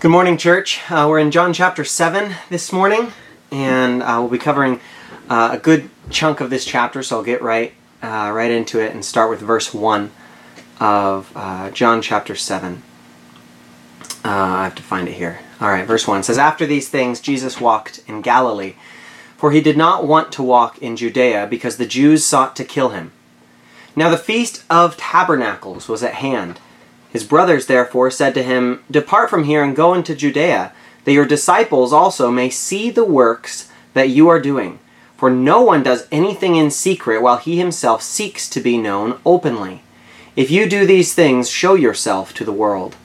Good morning, church. Uh, we're in John chapter 7 this morning, and uh, we'll be covering uh, a good chunk of this chapter, so I'll get right, uh, right into it and start with verse 1 of uh, John chapter 7. Uh, I have to find it here. All right, verse 1 says, After these things, Jesus walked in Galilee, for he did not want to walk in Judea because the Jews sought to kill him. Now the feast of tabernacles was at hand his brothers therefore said to him, Depart from here and go into Judea, that your disciples also may see the works that you are doing. For no one does anything in secret while he himself seeks to be known openly. If you do these things, show yourself to the world.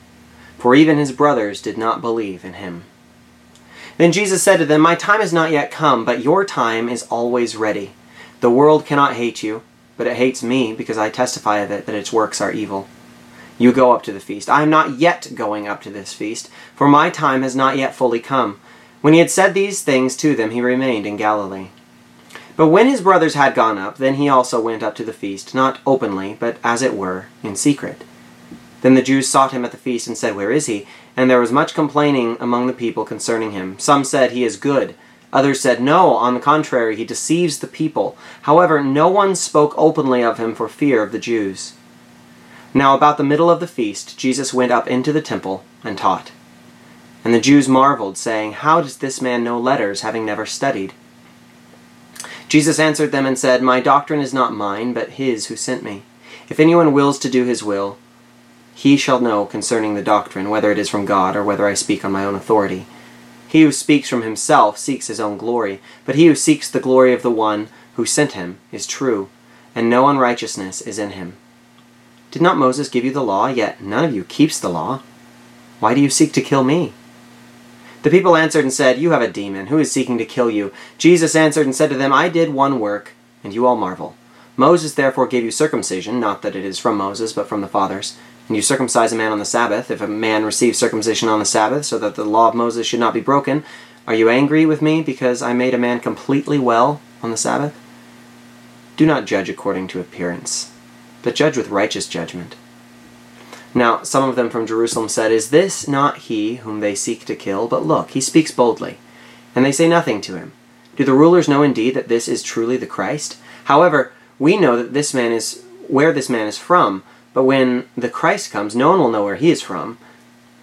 For even his brothers did not believe in him. Then Jesus said to them, My time is not yet come, but your time is always ready. The world cannot hate you, but it hates me because I testify of it that its works are evil. You go up to the feast. I am not yet going up to this feast, for my time has not yet fully come. When he had said these things to them, he remained in Galilee. But when his brothers had gone up, then he also went up to the feast, not openly, but as it were, in secret. Then the Jews sought him at the feast and said, Where is he? And there was much complaining among the people concerning him. Some said, He is good. Others said, No, on the contrary, he deceives the people. However, no one spoke openly of him for fear of the Jews. Now about the middle of the feast, Jesus went up into the temple and taught. And the Jews marveled, saying, How does this man know letters, having never studied? Jesus answered them and said, My doctrine is not mine, but his who sent me. If anyone wills to do his will, he shall know concerning the doctrine, whether it is from God, or whether I speak on my own authority. He who speaks from himself seeks his own glory, but he who seeks the glory of the one who sent him is true, and no unrighteousness is in him. Did not Moses give you the law, yet none of you keeps the law? Why do you seek to kill me? The people answered and said, You have a demon. Who is seeking to kill you? Jesus answered and said to them, I did one work, and you all marvel. Moses therefore gave you circumcision, not that it is from Moses, but from the fathers. And you circumcise a man on the Sabbath. If a man receives circumcision on the Sabbath, so that the law of Moses should not be broken, are you angry with me because I made a man completely well on the Sabbath? Do not judge according to appearance but judge with righteous judgment. Now, some of them from Jerusalem said, Is this not he whom they seek to kill? But look, he speaks boldly, and they say nothing to him. Do the rulers know indeed that this is truly the Christ? However, we know that this man is where this man is from, but when the Christ comes, no one will know where he is from.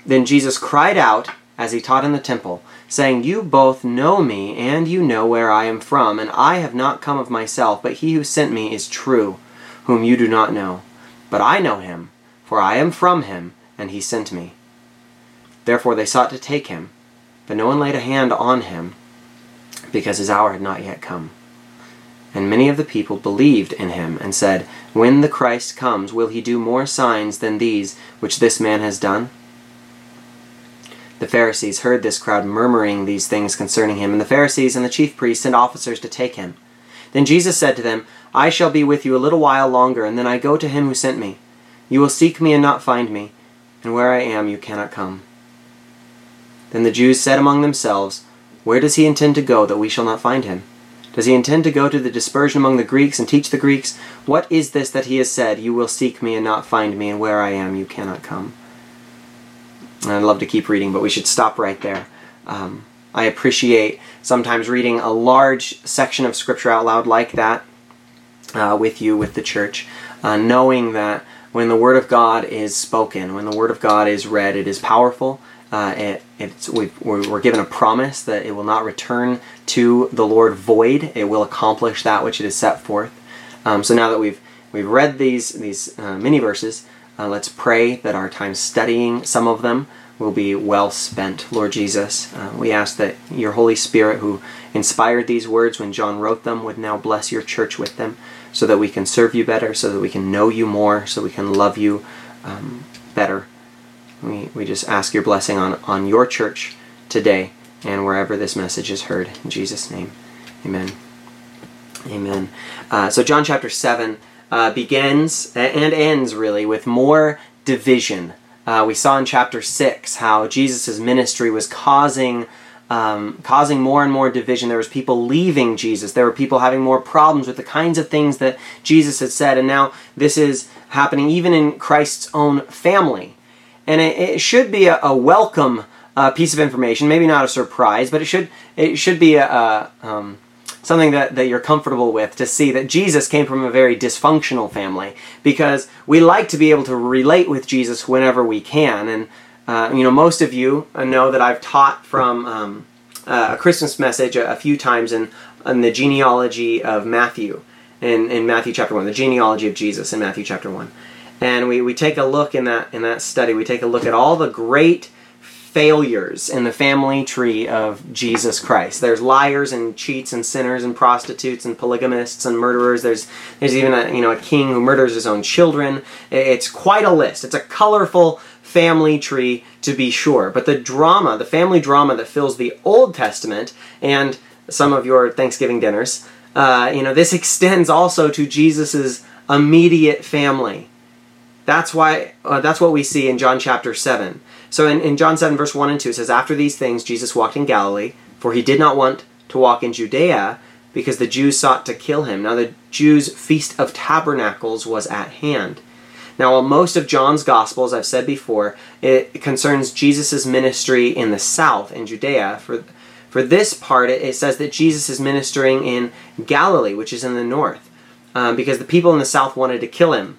Then Jesus cried out as he taught in the temple, saying, You both know me, and you know where I am from, and I have not come of myself, but he who sent me is true whom you do not know. But I know him, for I am from him, and he sent me. Therefore they sought to take him, but no one laid a hand on him, because his hour had not yet come. And many of the people believed in him, and said, When the Christ comes, will he do more signs than these which this man has done? The Pharisees heard this crowd murmuring these things concerning him, and the Pharisees and the chief priests sent officers to take him. Then Jesus said to them, I shall be with you a little while longer, and then I go to him who sent me. You will seek me and not find me, and where I am you cannot come. Then the Jews said among themselves, Where does he intend to go that we shall not find him? Does he intend to go to the dispersion among the Greeks and teach the Greeks? What is this that he has said, You will seek me and not find me, and where I am you cannot come? And I'd love to keep reading, but we should stop right there. Um, I appreciate sometimes reading a large section of Scripture out loud like that uh, with you, with the church, uh, knowing that when the Word of God is spoken, when the Word of God is read, it is powerful. Uh, it, it's, we are given a promise that it will not return to the Lord void. It will accomplish that which it is set forth. Um, so now that we've we've read these these uh, mini verses, uh, let's pray that our time studying some of them will be well spent, Lord Jesus. Uh, we ask that your Holy Spirit, who inspired these words when John wrote them, would now bless your church with them so that we can serve you better, so that we can know you more, so we can love you um, better. We, we just ask your blessing on, on your church today and wherever this message is heard. In Jesus' name, amen. Amen. Uh, so, John chapter 7 uh, begins and ends really with more division uh, we saw in chapter 6 how Jesus' ministry was causing um, causing more and more division. There was people leaving Jesus. There were people having more problems with the kinds of things that Jesus had said. And now this is happening even in Christ's own family. And it, it should be a, a welcome uh, piece of information. Maybe not a surprise, but it should it should be a, a um, something that, that you're comfortable with to see that Jesus came from a very dysfunctional family because we like to be able to relate with Jesus whenever we can. And, uh, you know, most of you know that I've taught from um, a Christmas message a, a, few times in, in the genealogy of Matthew, in, in Matthew chapter 1, the genealogy of Jesus in Matthew chapter 1. And we, we take a look in that, in that study, we take a look at all the great failures in the family tree of Jesus Christ. There's liars and cheats and sinners and prostitutes and polygamists and murderers. There's there's even a you know a king who murders his own children. It's quite a list. It's a colorful family tree to be sure. But the drama, the family drama that fills the Old Testament and some of your Thanksgiving dinners, uh, you know, this extends also to Jesus's immediate family. That's why uh, that's what we see in John chapter 7. So in, in John 7, verse 1 and 2, it says, After these things, Jesus walked in Galilee, for he did not want to walk in Judea, because the Jews sought to kill him. Now the Jews' feast of tabernacles was at hand. Now, while most of John's gospel, as I've said before, it concerns Jesus' ministry in the south, in Judea, for, for this part, it, it says that Jesus is ministering in Galilee, which is in the north, um, because the people in the south wanted to kill him.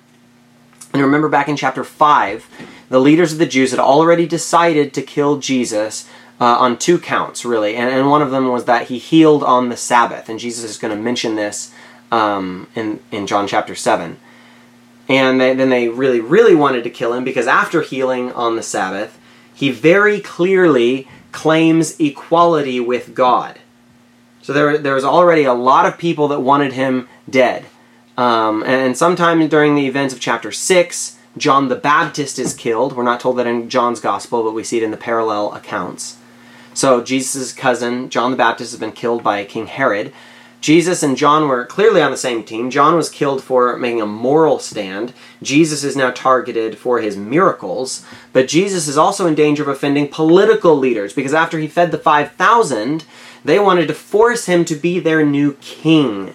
And remember back in chapter 5, the leaders of the Jews had already decided to kill Jesus uh, on two counts, really. And, and, one of them was that he healed on the Sabbath. And Jesus is going to mention this um, in, in John chapter 7. And they, then they really, really wanted to kill him because after healing on the Sabbath, he very clearly claims equality with God. So there, there was already a lot of people that wanted him dead. Um, and sometime during the events of chapter 6, John the Baptist is killed. We're not told that in John's gospel, but we see it in the parallel accounts. So Jesus' cousin, John the Baptist, has been killed by King Herod. Jesus and John were clearly on the same team. John was killed for making a moral stand. Jesus is now targeted for his miracles. But Jesus is also in danger of offending political leaders because after he fed the 5,000, they wanted to force him to be their new king.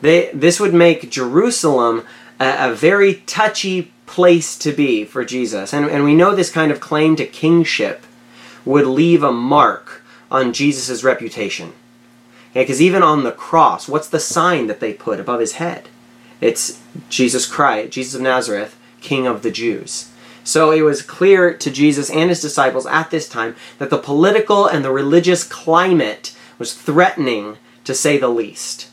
They, this would make Jerusalem a, a very touchy place to be for Jesus. And, and we know this kind of claim to kingship would leave a mark on Jesus' reputation. Because even on the cross, what's the sign that they put above his head? It's Jesus Christ, Jesus of Nazareth, King of the Jews. So it was clear to Jesus and his disciples at this time that the political and the religious climate was threatening, to say the least.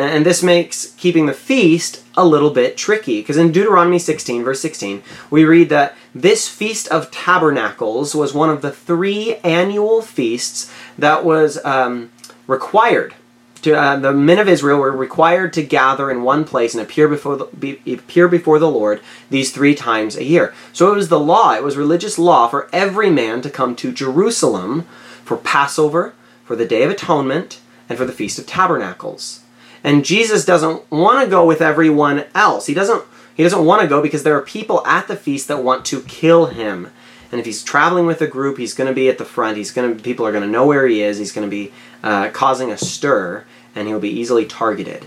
And this makes keeping the feast a little bit tricky, because in Deuteronomy 16, verse 16, we read that this Feast of Tabernacles was one of the three annual feasts that was um, required. To, uh, the men of Israel were required to gather in one place and appear before the, be, appear before the Lord these three times a year. So it was the law, it was religious law for every man to come to Jerusalem for Passover, for the Day of Atonement, and for the Feast of Tabernacles. And Jesus doesn't want to go with everyone else. He doesn't he doesn't want to go because there are people at the feast that want to kill him. And if he's traveling with a group, he's going to be at the front. He's going to people are going to know where he is. He's going to be uh, causing a stir, and he'll be easily targeted.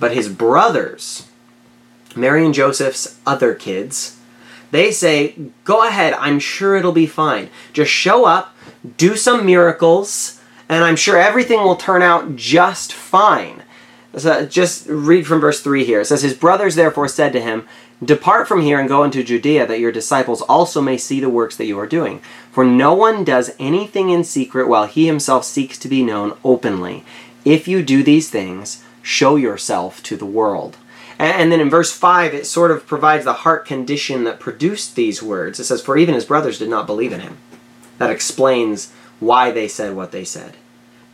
But his brothers, Mary and Joseph's other kids, they say, "Go ahead. I'm sure it'll be fine. Just show up, do some miracles, and I'm sure everything will turn out just fine." So just read from verse 3 here. It says, His brothers therefore said to him, Depart from here and go into Judea, that your disciples also may see the works that you are doing. For no one does anything in secret while he himself seeks to be known openly. If you do these things, show yourself to the world. And then in verse 5, it sort of provides the heart condition that produced these words. It says, For even his brothers did not believe in him. That explains why they said what they said.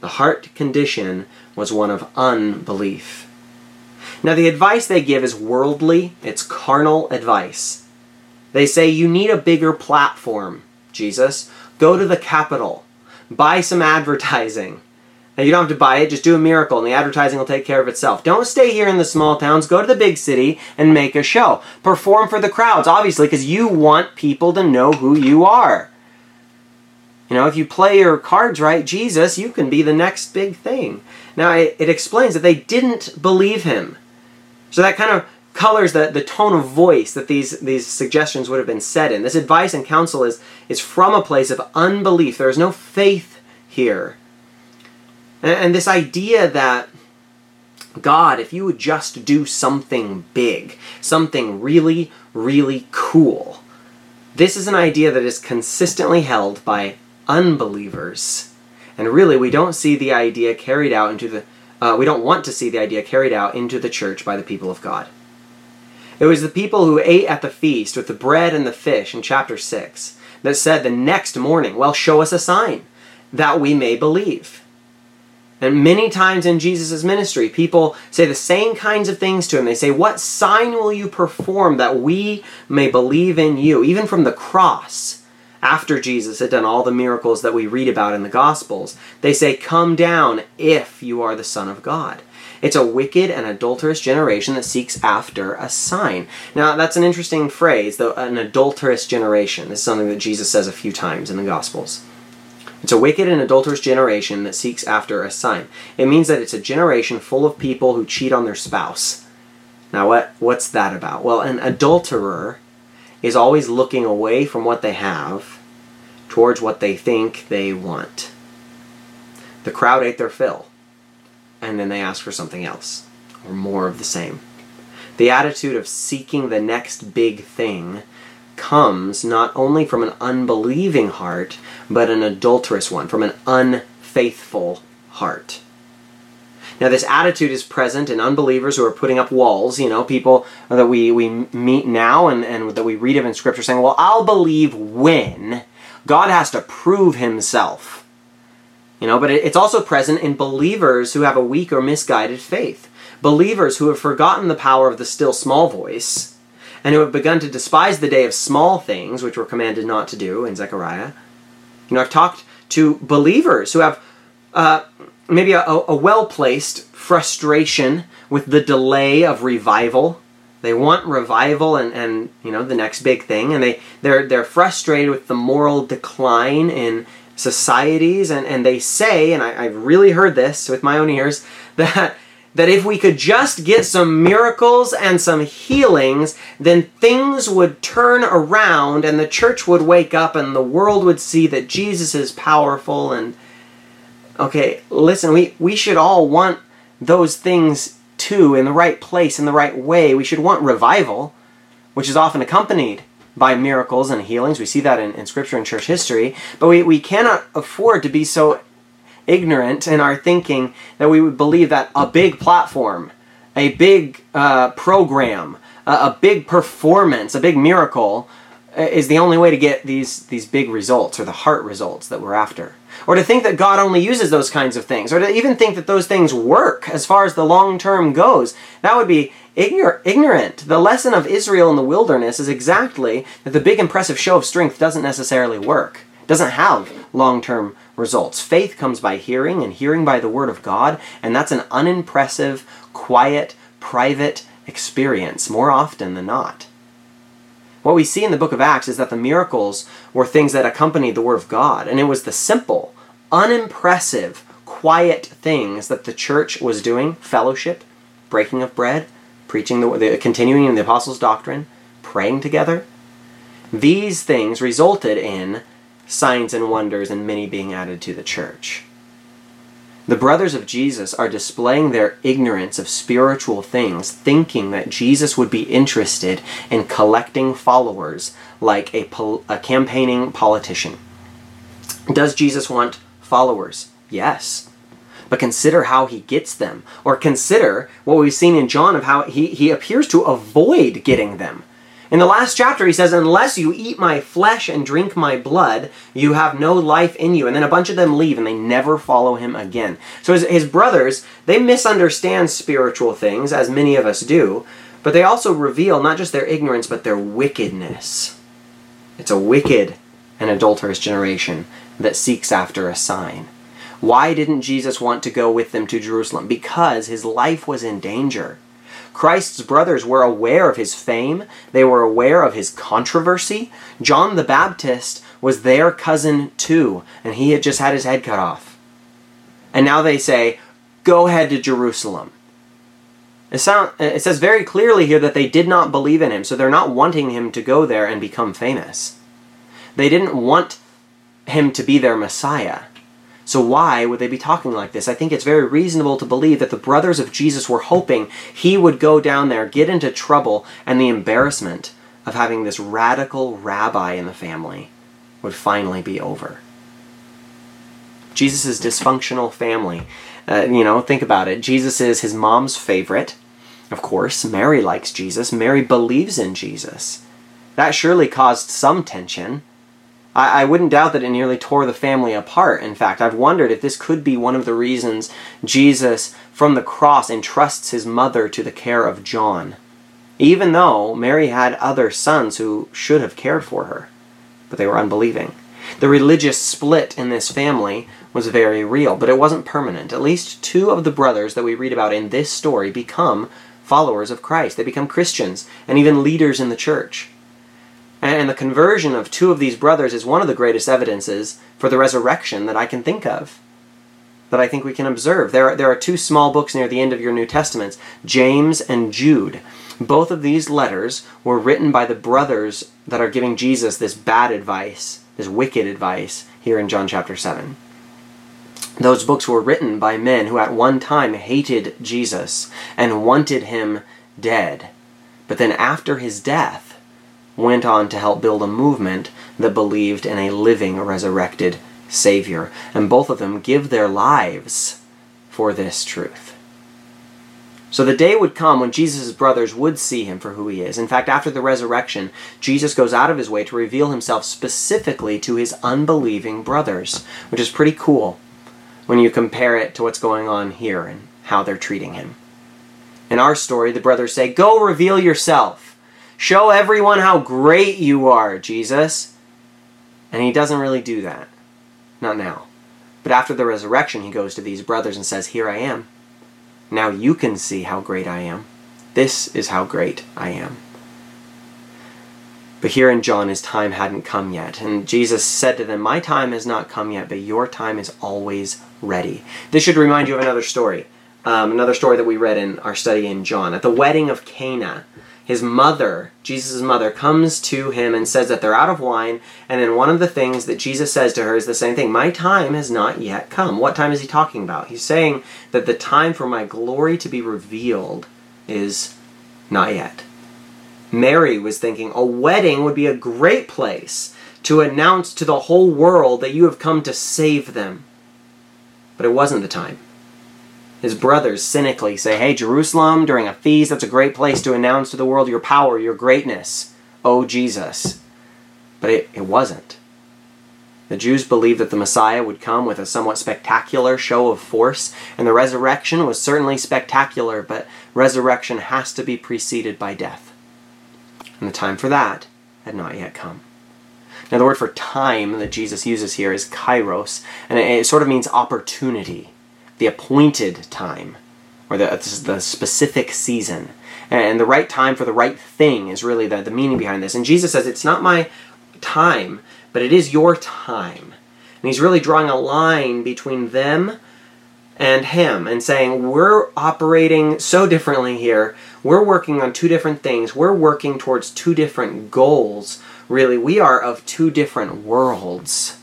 The heart condition was one of unbelief. Now, the advice they give is worldly, it's carnal advice. They say, You need a bigger platform, Jesus. Go to the capital, buy some advertising. Now, you don't have to buy it, just do a miracle, and the advertising will take care of itself. Don't stay here in the small towns, go to the big city and make a show. Perform for the crowds, obviously, because you want people to know who you are. You know, if you play your cards right, Jesus, you can be the next big thing. Now, it, it explains that they didn't believe him. So that kind of colors the, the tone of voice that these, these suggestions would have been said in. This advice and counsel is, is from a place of unbelief. There is no faith here. And, and this idea that God, if you would just do something big, something really, really cool, this is an idea that is consistently held by unbelievers. And really, we don't see the idea carried out into the, uh, we don't want to see the idea carried out into the church by the people of God. It was the people who ate at the feast with the bread and the fish in chapter 6 that said the next morning, Well, show us a sign that we may believe. And many times in Jesus' ministry, people say the same kinds of things to him. They say, What sign will you perform that we may believe in you? Even from the cross, after Jesus had done all the miracles that we read about in the Gospels, they say, Come down if you are the Son of God. It's a wicked and adulterous generation that seeks after a sign. Now, that's an interesting phrase, though, an adulterous generation. This is something that Jesus says a few times in the Gospels. It's a wicked and adulterous generation that seeks after a sign. It means that it's a generation full of people who cheat on their spouse. Now, what, what's that about? Well, an adulterer is always looking away from what they have towards what they think they want. The crowd ate their fill and then they ask for something else or more of the same. The attitude of seeking the next big thing comes not only from an unbelieving heart, but an adulterous one, from an unfaithful heart. Now, this attitude is present in unbelievers who are putting up walls, you know, people that we, we meet now and, and that we read of in Scripture saying, well, I'll believe when God has to prove himself. You know, but it's also present in believers who have a weak or misguided faith. Believers who have forgotten the power of the still small voice and who have begun to despise the day of small things, which we're commanded not to do in Zechariah. You know, I've talked to believers who have uh, maybe a, a well placed frustration with the delay of revival. They want revival and, and you know the next big thing, and they they're they're frustrated with the moral decline in societies, and, and they say, and I, I've really heard this with my own ears, that that if we could just get some miracles and some healings, then things would turn around and the church would wake up and the world would see that Jesus is powerful and okay, listen, we, we should all want those things in the right place, in the right way. We should want revival, which is often accompanied by miracles and healings. We see that in, in Scripture and church history. But we, we cannot afford to be so ignorant in our thinking that we would believe that a big platform, a big uh, program, a, a big performance, a big miracle uh, is the only way to get these, these big results or the heart results that we're after. Or to think that God only uses those kinds of things, or to even think that those things work as far as the long term goes. That would be ignor- ignorant. The lesson of Israel in the wilderness is exactly that the big impressive show of strength doesn't necessarily work, doesn't have long term results. Faith comes by hearing, and hearing by the Word of God, and that's an unimpressive, quiet, private experience more often than not. What we see in the book of Acts is that the miracles were things that accompanied the Word of God, and it was the simple, unimpressive, quiet things that the church was doing fellowship, breaking of bread, preaching the, the continuing in the apostles' doctrine, praying together. These things resulted in signs and wonders and many being added to the church. The brothers of Jesus are displaying their ignorance of spiritual things, thinking that Jesus would be interested in collecting followers like a, pol- a campaigning politician. Does Jesus want followers? Yes but consider how he gets them. Or consider what we've seen in John of how he, he appears to avoid getting them. In the last chapter, he says, Unless you eat my flesh and drink my blood, you have no life in you. And then a bunch of them leave and they never follow him again. So his, his brothers, they misunderstand spiritual things, as many of us do, but they also reveal not just their ignorance, but their wickedness. It's a wicked and adulterous generation that seeks after a sign. Why didn't Jesus want to go with them to Jerusalem? Because his life was in danger. Christ's brothers were aware of his fame, they were aware of his controversy. John the Baptist was their cousin too, and he had just had his head cut off. And now they say, Go ahead to Jerusalem. It, sound, it says very clearly here that they did not believe in him, so they're not wanting him to go there and become famous. They didn't want him to be their Messiah. So why would they be talking like this? I think it's very reasonable to believe that the brothers of Jesus were hoping he would go down there, get into trouble, and the embarrassment of having this radical rabbi in the family would finally be over. Jesus' dysfunctional family. Uh, you know, think about it. Jesus is his mom's favorite. Of course, Mary likes Jesus. Mary believes in Jesus. That surely caused some tension. I, I wouldn't doubt that it nearly tore the family apart. In fact, I've wondered if this could be one of the reasons Jesus, from the cross, entrusts his mother to the care of John, even though Mary had other sons who should have cared for her, but they were unbelieving. The religious split in this family was very real, but it wasn't permanent. At least two of the brothers that we read about in this story become followers of Christ. They become Christians and even leaders in the church. And the conversion of two of these brothers is one of the greatest evidences for the resurrection that I can think of, that I think we can observe. There are, there are two small books near the end of your New Testaments, James and Jude. Both of these letters were written by the brothers that are giving Jesus this bad advice, this wicked advice, here in John chapter 7. Those books were written by men who at one time hated Jesus and wanted him dead. But then after his death, went on to help build a movement that believed in a living, resurrected Savior. And both of them give their lives for this truth. So the day would come when Jesus' brothers would see him for who he is. In fact, after the resurrection, Jesus goes out of his way to reveal himself specifically to his unbelieving brothers, which is pretty cool when you compare it to what's going on here and how they're treating him. In our story, the brothers say, Go reveal yourself. Show everyone how great you are, Jesus. And he doesn't really do that. Not now. But after the resurrection, he goes to these brothers and says, Here I am. Now you can see how great I am. This is how great I am. But here in John, his time hadn't come yet. And Jesus said to them, My time has not come yet, but your time is always ready. This should remind you of another story. Um, another story that we read in our study in John. At the wedding of Cana, his mother, Jesus' mother, comes to him and says that they're out of wine. And then one of the things that Jesus says to her is the same thing My time has not yet come. What time is he talking about? He's saying that the time for my glory to be revealed is not yet. Mary was thinking a wedding would be a great place to announce to the whole world that you have come to save them. But it wasn't the time his brothers cynically say, Hey, Jerusalem, during a feast, that's a great place to announce to the world your power, your greatness. Oh, Jesus. But it, it wasn't. The Jews believed that the Messiah would come with a somewhat spectacular show of force, and the resurrection was certainly spectacular, but resurrection has to be preceded by death. And the time for that had not yet come. Now, the word for time that Jesus uses here is kairos, and it, it sort of means opportunity the appointed time, or the, the specific season. And the right time for the right thing is really the, the meaning behind this. And Jesus says, It's not my time, but it is your time. And he's really drawing a line between them and him and saying, We're operating so differently here. We're working on two different things. We're working towards two different goals. Really, we are of two different worlds.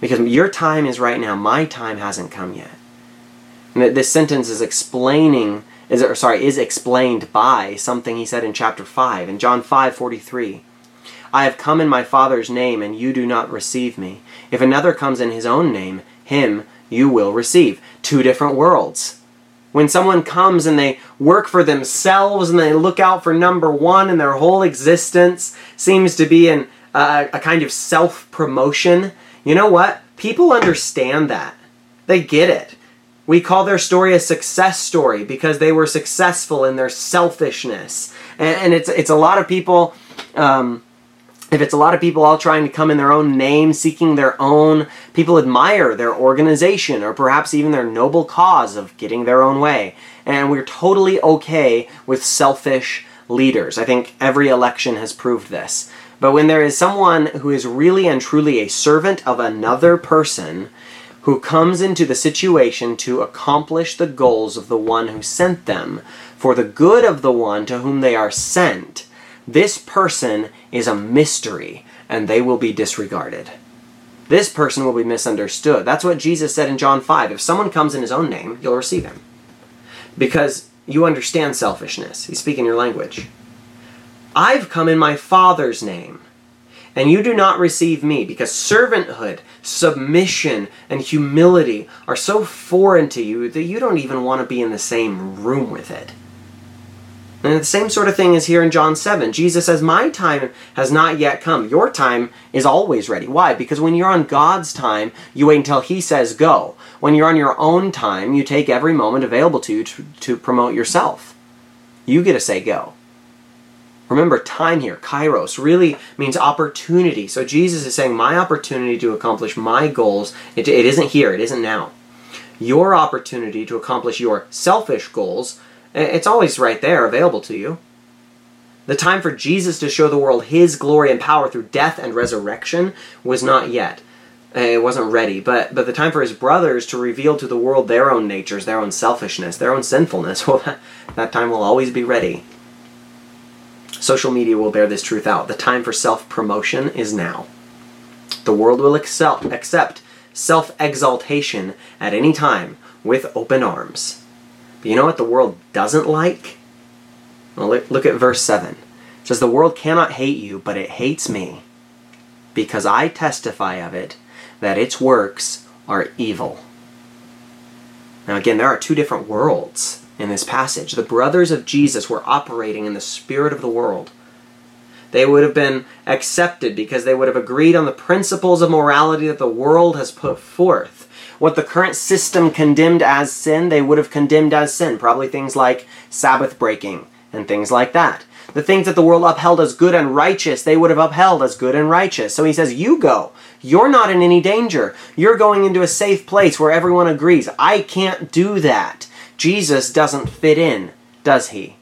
Because your time is right now, my time hasn't come yet. And this sentence is explaining, is or sorry, is explained by something he said in chapter 5, in John 5 43. I have come in my Father's name, and you do not receive me. If another comes in his own name, him you will receive. Two different worlds. When someone comes and they work for themselves and they look out for number one and their whole existence seems to be in a, a kind of self promotion, you know what? People understand that. They get it. We call their story a success story because they were successful in their selfishness. And, and it's, it's a lot of people, um, if it's a lot of people all trying to come in their own name, seeking their own, people admire their organization or perhaps even their noble cause of getting their own way. And we're totally okay with selfish leaders. I think every election has proved this. But when there is someone who is really and truly a servant of another person, who comes into the situation to accomplish the goals of the one who sent them for the good of the one to whom they are sent, this person is a mystery and they will be disregarded. This person will be misunderstood. That's what Jesus said in John 5. If someone comes in his own name, you'll receive him. Because you understand selfishness. He's speaking your language. I've come in my Father's name and you do not receive me because servanthood, submission, and humility are so foreign to you that you don't even want to be in the same room with it. And the same sort of thing is here in John 7. Jesus says, My time has not yet come. Your time is always ready. Why? Because when you're on God's time, you wait until He says go. When you're on your own time, you take every moment available to you to, to promote yourself. You get to say go. Remember, time here, kairos, really means opportunity. So Jesus is saying, My opportunity to accomplish my goals, it, it isn't here, it isn't now. Your opportunity to accomplish your selfish goals, it's always right there, available to you. The time for Jesus to show the world his glory and power through death and resurrection was not yet. Uh, it wasn't ready, but but the time for his brothers to reveal to the world their own natures, their own selfishness, their own sinfulness, well, that time will always be ready. Social media will bear this truth out. The time for self promotion is now. The world will accept, accept self exaltation at any time with open arms. But you know what the world doesn't like? Well, look, look at verse 7. It says, The world cannot hate you, but it hates me, because I testify of it that its works are evil. Now, again, there are two different worlds in this passage. The brothers of Jesus were operating in the spirit of the world. They would have been accepted because they would have agreed on the principles of morality that the world has put forth. What the current system condemned as sin, they would have condemned as sin. Probably things like Sabbath breaking and things like that. The things that the world upheld as good and righteous, they would have upheld as good and righteous. So he says, You go. You're not in any danger. You're going into a safe place where everyone agrees. I can't do that. Jesus doesn't fit in, does he?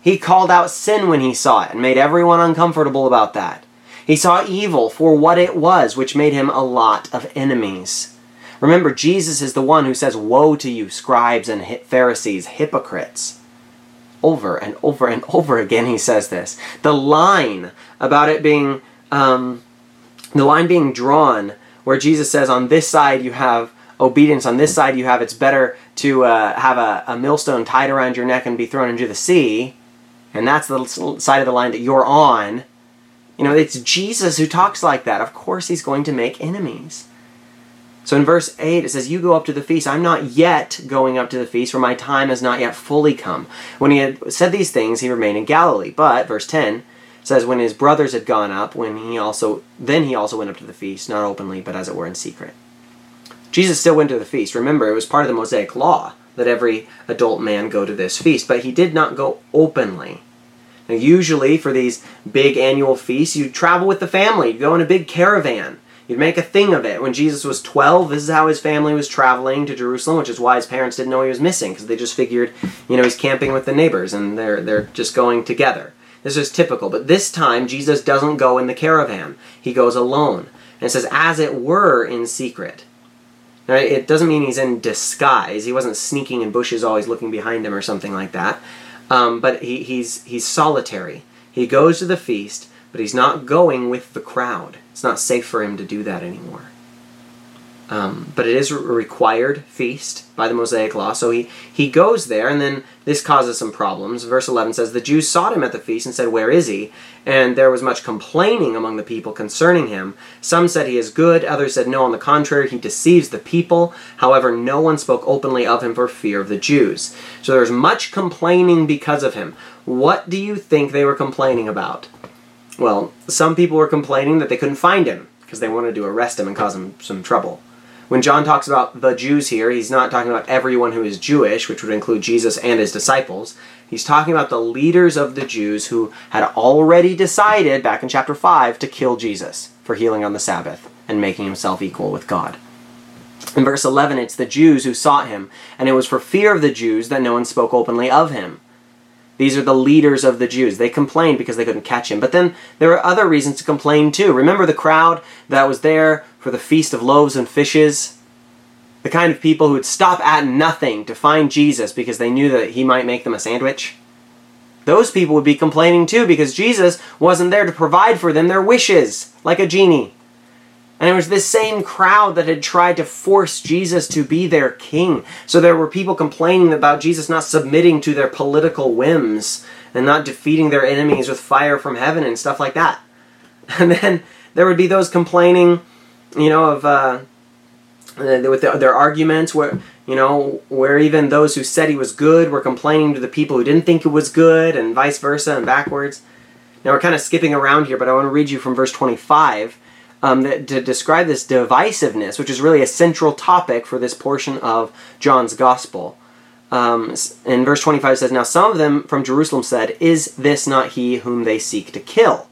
He called out sin when he saw it and made everyone uncomfortable about that. He saw evil for what it was, which made him a lot of enemies. Remember, Jesus is the one who says, Woe to you, scribes and Pharisees, hypocrites. Over and over and over again, he says this. The line about it being, um, the line being drawn, where Jesus says, On this side you have obedience, on this side you have it's better to uh, have a, a millstone tied around your neck and be thrown into the sea, and that's the side of the line that you're on. You know, it's Jesus who talks like that. Of course, he's going to make enemies. So in verse 8, it says, You go up to the feast. I'm not yet going up to the feast, for my time has not yet fully come. When he had said these things, he remained in Galilee. But, verse 10 says, When his brothers had gone up, when he also then he also went up to the feast, not openly, but as it were in secret. Jesus still went to the feast. Remember, it was part of the Mosaic law that every adult man go to this feast, but he did not go openly. Now, usually, for these big annual feasts, you'd travel with the family. You'd go in a big caravan. You'd make a thing of it. When Jesus was 12, this is how his family was traveling to Jerusalem, which is why his parents didn't know he was missing, because they just figured, you know, he's camping with the neighbors and they're, they're just going together. This is typical. But this time, Jesus doesn't go in the caravan, he goes alone. And says, as it were in secret. Now, it doesn't mean he's in disguise. He wasn't sneaking in bushes, always looking behind him or something like that. Um, but he, he's he's solitary. He goes to the feast, but he's not going with the crowd. It's not safe for him to do that anymore. Um, but it is a required feast by the Mosaic law. So he, he goes there, and then this causes some problems. Verse 11 says, The Jews sought him at the feast and said, Where is he? And there was much complaining among the people concerning him. Some said he is good, others said, No, on the contrary, he deceives the people. However, no one spoke openly of him for fear of the Jews. So there's much complaining because of him. What do you think they were complaining about? Well, some people were complaining that they couldn't find him because they wanted to arrest him and cause him some trouble. When John talks about the Jews here, he's not talking about everyone who is Jewish, which would include Jesus and his disciples. He's talking about the leaders of the Jews who had already decided, back in chapter 5, to kill Jesus for healing on the Sabbath and making himself equal with God. In verse 11, it's the Jews who sought him, and it was for fear of the Jews that no one spoke openly of him. These are the leaders of the Jews. They complained because they couldn't catch him. But then there are other reasons to complain too. Remember the crowd that was there for the feast of loaves and fishes? the kind of people who would stop at nothing to find Jesus because they knew that he might make them a sandwich, those people would be complaining too because Jesus wasn't there to provide for them their wishes, like a genie. And it was this same crowd that had tried to force Jesus to be their king. So there were people complaining about Jesus not submitting to their political whims and not defeating their enemies with fire from heaven and stuff like that. And then there would be those complaining, you know, of uh, with their arguments where you know where even those who said he was good were complaining to the people who didn't think it was good, and vice versa, and backwards. Now we're kind of skipping around here, but I want to read you from verse 25 um, that, to describe this divisiveness, which is really a central topic for this portion of John's Gospel. Um, in verse 25 it says, Now some of them from Jerusalem said, Is this not he whom they seek to kill?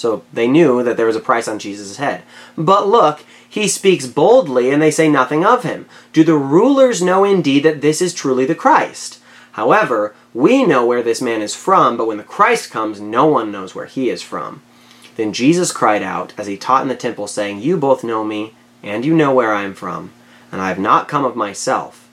So they knew that there was a price on Jesus' head. But look, he speaks boldly, and they say nothing of him. Do the rulers know indeed that this is truly the Christ? However, we know where this man is from, but when the Christ comes, no one knows where he is from. Then Jesus cried out, as he taught in the temple, saying, You both know me, and you know where I am from, and I have not come of myself.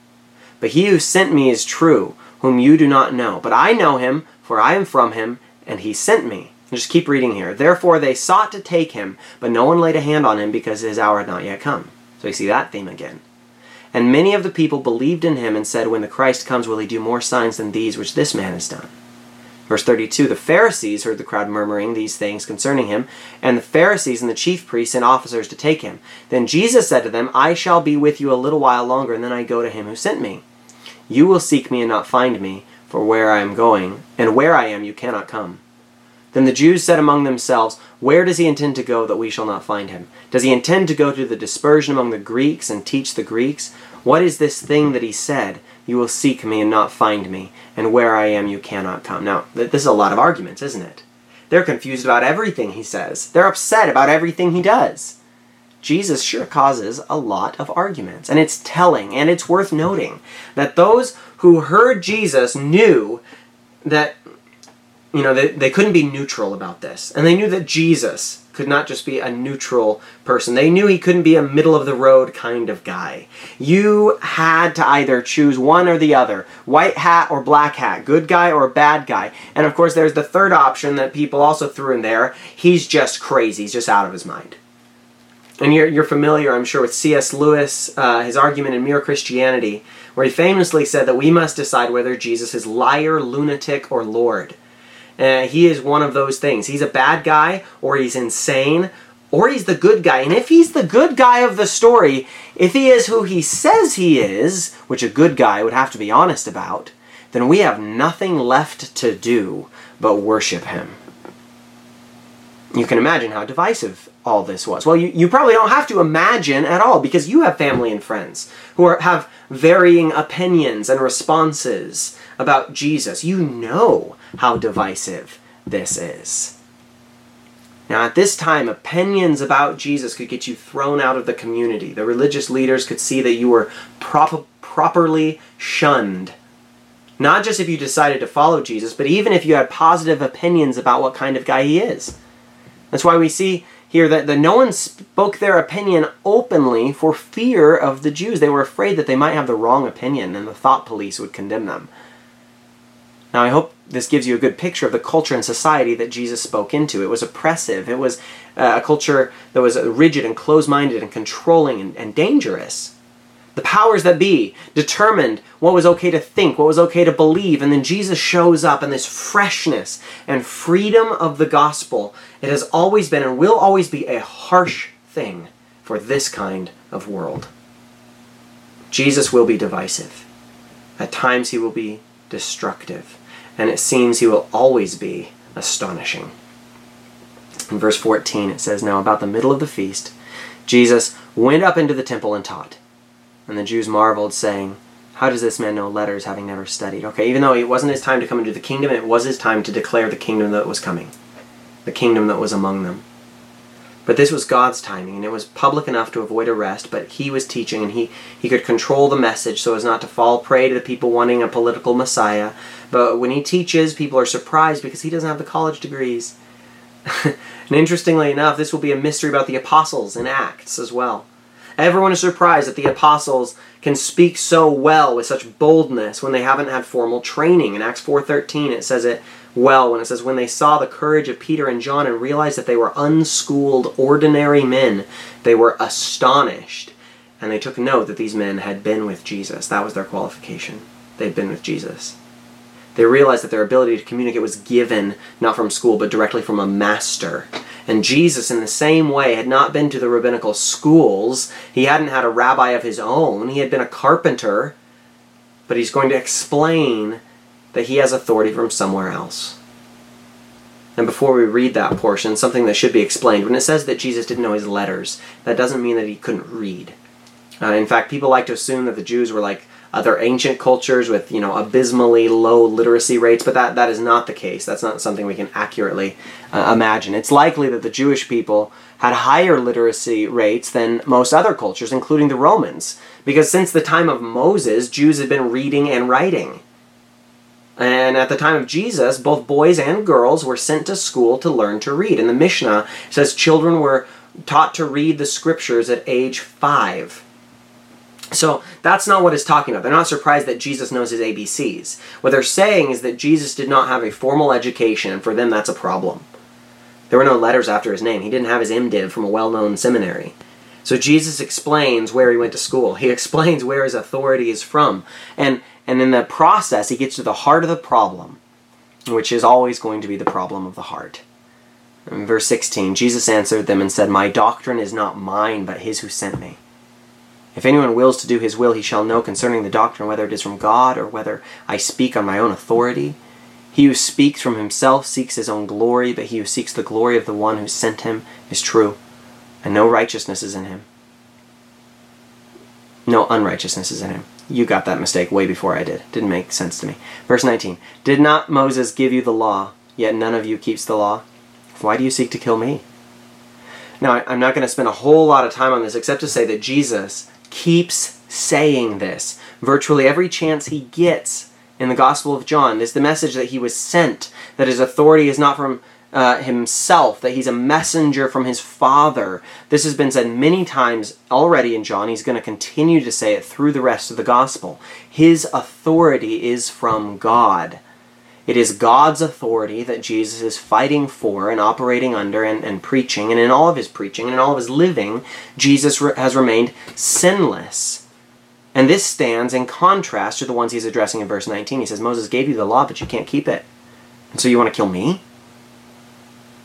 But he who sent me is true, whom you do not know. But I know him, for I am from him, and he sent me. Just keep reading here. Therefore they sought to take him, but no one laid a hand on him because his hour had not yet come. So you see that theme again. And many of the people believed in him and said, When the Christ comes, will he do more signs than these which this man has done? Verse 32 The Pharisees heard the crowd murmuring these things concerning him, and the Pharisees and the chief priests sent officers to take him. Then Jesus said to them, I shall be with you a little while longer, and then I go to him who sent me. You will seek me and not find me, for where I am going, and where I am you cannot come. Then the Jews said among themselves, Where does he intend to go that we shall not find him? Does he intend to go to the dispersion among the Greeks and teach the Greeks? What is this thing that he said? You will seek me and not find me, and where I am you cannot come. Now, this is a lot of arguments, isn't it? They're confused about everything he says. They're upset about everything he does. Jesus sure causes a lot of arguments. And it's telling, and it's worth noting, that those who heard Jesus knew that you know, they, they couldn't be neutral about this. And they knew that Jesus could not just be a neutral person. They knew he couldn't be a middle of the road kind of guy. You had to either choose one or the other white hat or black hat, good guy or bad guy. And of course, there's the third option that people also threw in there he's just crazy, he's just out of his mind. And you're, you're familiar, I'm sure, with C.S. Lewis, uh, his argument in Mere Christianity, where he famously said that we must decide whether Jesus is liar, lunatic, or Lord. Uh, he is one of those things. He's a bad guy, or he's insane, or he's the good guy. And if he's the good guy of the story, if he is who he says he is, which a good guy would have to be honest about, then we have nothing left to do but worship him. You can imagine how divisive all this was. Well, you, you probably don't have to imagine at all because you have family and friends who are, have varying opinions and responses about Jesus. You know how divisive this is. Now, at this time, opinions about Jesus could get you thrown out of the community. The religious leaders could see that you were prop- properly shunned. Not just if you decided to follow Jesus, but even if you had positive opinions about what kind of guy he is. That's why we see here that, that no one spoke their opinion openly for fear of the Jews. They were afraid that they might have the wrong opinion and the thought police would condemn them. Now, I hope this gives you a good picture of the culture and society that Jesus spoke into. It was oppressive, it was uh, a culture that was rigid and closed minded and controlling and, and dangerous. The powers that be determined what was okay to think, what was okay to believe, and then Jesus shows up in this freshness and freedom of the gospel. It has always been and will always be a harsh thing for this kind of world. Jesus will be divisive. At times he will be destructive, and it seems he will always be astonishing. In verse 14, it says, Now about the middle of the feast, Jesus went up into the temple and taught. And the Jews marveled, saying, How does this man know letters, having never studied? Okay, even though it wasn't his time to come into the kingdom, it was his time to declare the kingdom that was coming, the kingdom that was among them. But this was God's timing, and it was public enough to avoid arrest, but he was teaching, and he, he could control the message so as not to fall prey to the people wanting a political messiah. But when he teaches, people are surprised because he doesn't have the college degrees. and interestingly enough, this will be a mystery about the apostles in Acts as well. Everyone is surprised that the apostles can speak so well with such boldness when they haven't had formal training. In Acts 4:13 it says it well when it says when they saw the courage of Peter and John and realized that they were unschooled ordinary men, they were astonished. And they took note that these men had been with Jesus. That was their qualification. They'd been with Jesus. They realized that their ability to communicate was given not from school but directly from a master. And Jesus, in the same way, had not been to the rabbinical schools. He hadn't had a rabbi of his own. He had been a carpenter. But he's going to explain that he has authority from somewhere else. And before we read that portion, something that should be explained. When it says that Jesus didn't know his letters, that doesn't mean that he couldn't read. Uh, in fact, people like to assume that the Jews were like other ancient cultures with you know abysmally low literacy rates, but that, that is not the case. That's not something we can accurately uh, imagine. It's likely that the Jewish people had higher literacy rates than most other cultures, including the Romans, because since the time of Moses, Jews had been reading and writing. And at the time of Jesus, both boys and girls were sent to school to learn to read. And the Mishnah says children were taught to read the scriptures at age five. So that's not what it's talking about. They're not surprised that Jesus knows his ABCs. What they're saying is that Jesus did not have a formal education, and for them that's a problem. There were no letters after his name. He didn't have his MDiv from a well known seminary. So Jesus explains where he went to school. He explains where his authority is from. And, and in the process, he gets to the heart of the problem, which is always going to be the problem of the heart. In verse 16, Jesus answered them and said, My doctrine is not mine, but his who sent me. If anyone wills to do his will, he shall know concerning the doctrine whether it is from God or whether I speak on my own authority. He who speaks from himself seeks his own glory, but he who seeks the glory of the one who sent him is true, and no righteousness is in him. No unrighteousness is in him. You got that mistake way before I did. Didn't make sense to me. Verse 19 Did not Moses give you the law, yet none of you keeps the law? Why do you seek to kill me? Now, I'm not going to spend a whole lot of time on this except to say that Jesus keeps saying this. Virtually every chance he gets in the Gospel of John is the message that he was sent, that his authority is not from uh, himself, that he's a messenger from his Father. This has been said many times already in John. He's going to continue to say it through the rest of the Gospel. His authority is from God. It is God's authority that Jesus is fighting for and operating under and, and preaching. And in all of his preaching and in all of his living, Jesus re- has remained sinless. And this stands in contrast to the ones he's addressing in verse 19. He says, Moses gave you the law, but you can't keep it. And so you want to kill me?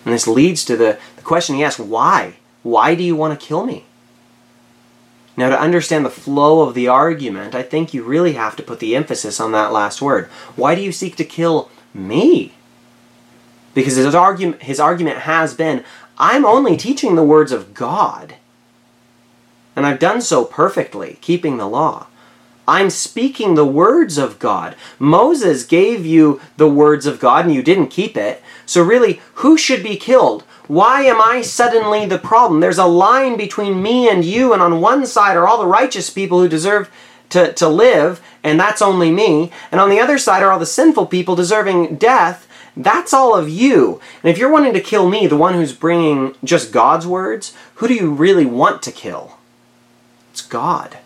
And this leads to the, the question he asks why? Why do you want to kill me? Now, to understand the flow of the argument, I think you really have to put the emphasis on that last word. Why do you seek to kill me? Because his his argument has been I'm only teaching the words of God. And I've done so perfectly, keeping the law. I'm speaking the words of God. Moses gave you the words of God and you didn't keep it. So, really, who should be killed? Why am I suddenly the problem? There's a line between me and you, and on one side are all the righteous people who deserve to, to live, and that's only me. And on the other side are all the sinful people deserving death. That's all of you. And if you're wanting to kill me, the one who's bringing just God's words, who do you really want to kill? It's God.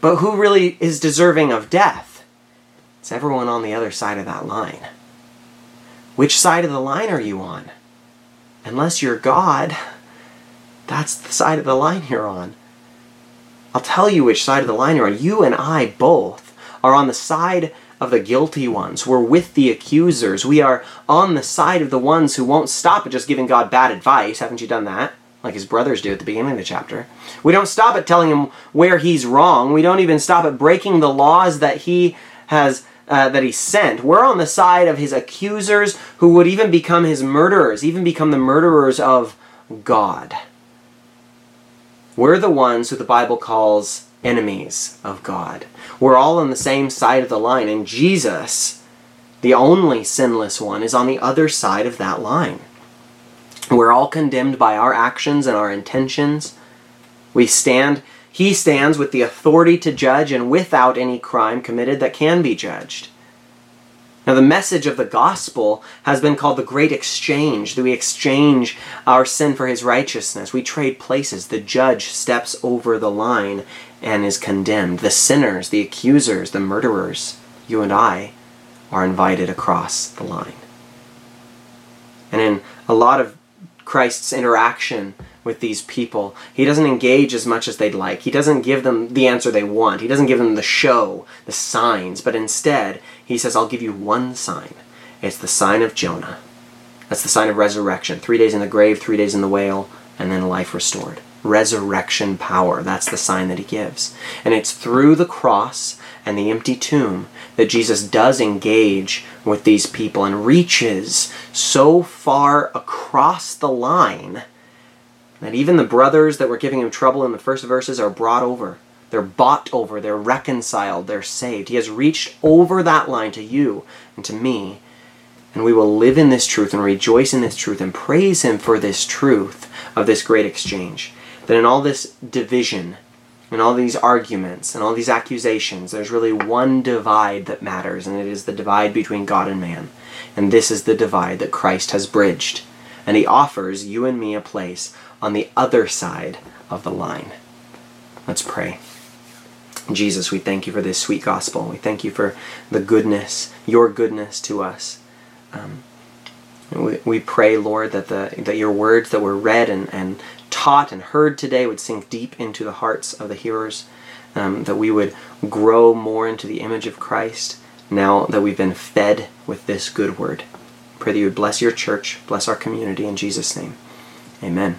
But who really is deserving of death? It's everyone on the other side of that line. Which side of the line are you on? Unless you're God, that's the side of the line you're on. I'll tell you which side of the line you're on. You and I both are on the side of the guilty ones. We're with the accusers. We are on the side of the ones who won't stop at just giving God bad advice. Haven't you done that? Like his brothers do at the beginning of the chapter. We don't stop at telling him where he's wrong. We don't even stop at breaking the laws that he has uh, that he sent. We're on the side of his accusers who would even become his murderers, even become the murderers of God. We're the ones who the Bible calls enemies of God. We're all on the same side of the line, and Jesus, the only sinless one, is on the other side of that line. We're all condemned by our actions and our intentions. We stand he stands with the authority to judge and without any crime committed that can be judged. Now, the message of the gospel has been called the great exchange, that we exchange our sin for his righteousness. We trade places. The judge steps over the line and is condemned. The sinners, the accusers, the murderers, you and I, are invited across the line. And in a lot of Christ's interaction with these people. He doesn't engage as much as they'd like. He doesn't give them the answer they want. He doesn't give them the show, the signs, but instead, he says, I'll give you one sign. It's the sign of Jonah. That's the sign of resurrection. Three days in the grave, three days in the whale, and then life restored. Resurrection power. That's the sign that he gives. And it's through the cross and the empty tomb that Jesus does engage with these people and reaches so far across the line that even the brothers that were giving him trouble in the first verses are brought over. They're bought over, they're reconciled, they're saved. He has reached over that line to you and to me. And we will live in this truth and rejoice in this truth and praise Him for this truth of this great exchange. That in all this division, in all these arguments, and all these accusations, there's really one divide that matters, and it is the divide between God and man. And this is the divide that Christ has bridged. And He offers you and me a place on the other side of the line. Let's pray. Jesus, we thank you for this sweet gospel. We thank you for the goodness, your goodness to us. Um, we, we pray, Lord, that the that your words that were read and, and taught and heard today would sink deep into the hearts of the hearers, um, that we would grow more into the image of Christ now that we've been fed with this good word. Pray that you would bless your church, bless our community in Jesus' name. Amen.